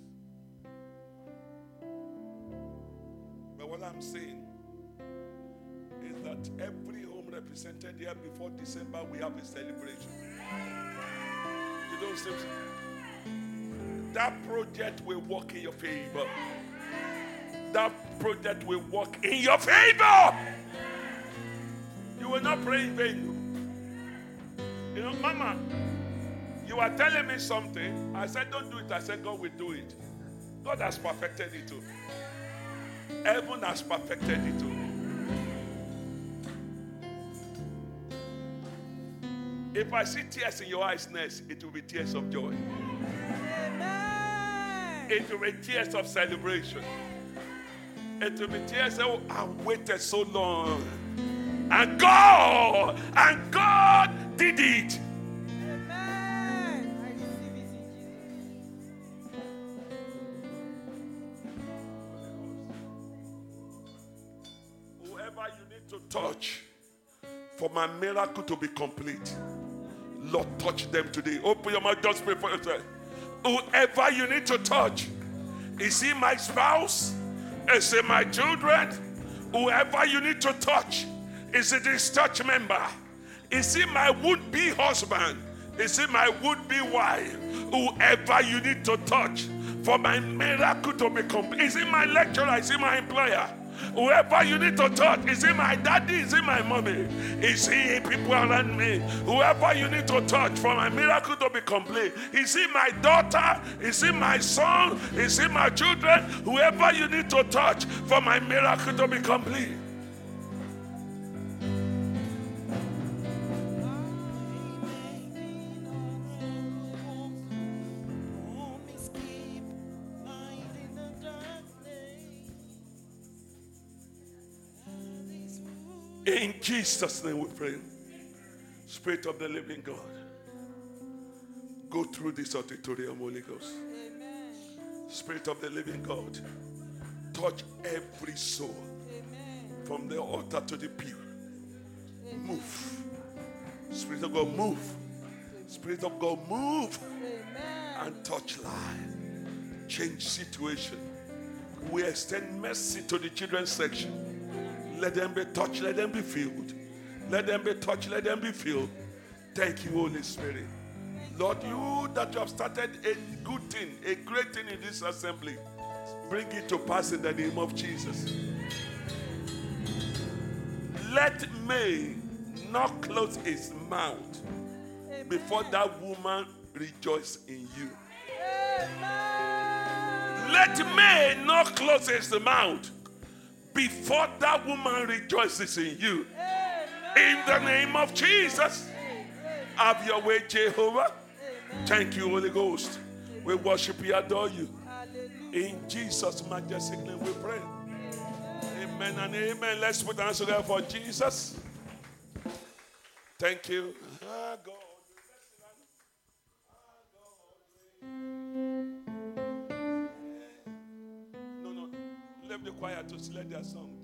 S1: But what I'm saying that every home represented here before December, we have a celebration. You don't see that project will work in your favor. That project will work in your favor. You will not pray in vain. You know, Mama, you are telling me something. I said, Don't do it. I said, God will do it. God has perfected it too. Heaven has perfected it too. If I see tears in your eyes next, it will be tears of joy.
S2: Amen.
S1: It will be tears of celebration. It will be tears. Oh, I waited so long, and God, and God did it.
S2: Amen. I receive it in Jesus' name.
S1: Whoever you need to touch for my miracle to be complete, Lord, touch them today. Open your mouth, just pray for yourself. Whoever you need to touch, is it my spouse? Is it my children? Whoever you need to touch, is it this church member? Is it my would be husband? Is it my would be wife? Whoever you need to touch for my miracle to be complete. Is it my lecturer? Is it my employer? Whoever you need to touch, is it my daddy? Is it my mommy? Is it people around me? Whoever you need to touch for my miracle to be complete. Is it my daughter? Is it my son? Is it my children? Whoever you need to touch for my miracle to be complete. Jesus' name we pray. Spirit of the living God, go through this auditorium, Holy Ghost.
S2: Amen.
S1: Spirit of the living God, touch every soul
S2: Amen.
S1: from the altar to the pew. Move. Spirit of God, move. Spirit of God, move
S2: Amen.
S1: and touch life. Change situation. We extend mercy to the children's section. Let them be touched, let them be filled. Let them be touched, let them be filled. Thank you, Holy Spirit. Lord, you that you have started a good thing, a great thing in this assembly, bring it to pass in the name of Jesus. Let May not close his mouth before that woman rejoice in you.
S2: Amen.
S1: Let May not close his mouth before that woman rejoices in you. In the name of Jesus. Have your way, Jehovah. Thank you, Holy Ghost. We worship you, adore you. In Jesus' majestic name we pray. Amen and amen. Let's put our hands together for Jesus. Thank you. Ah, Leave the choir to select their song.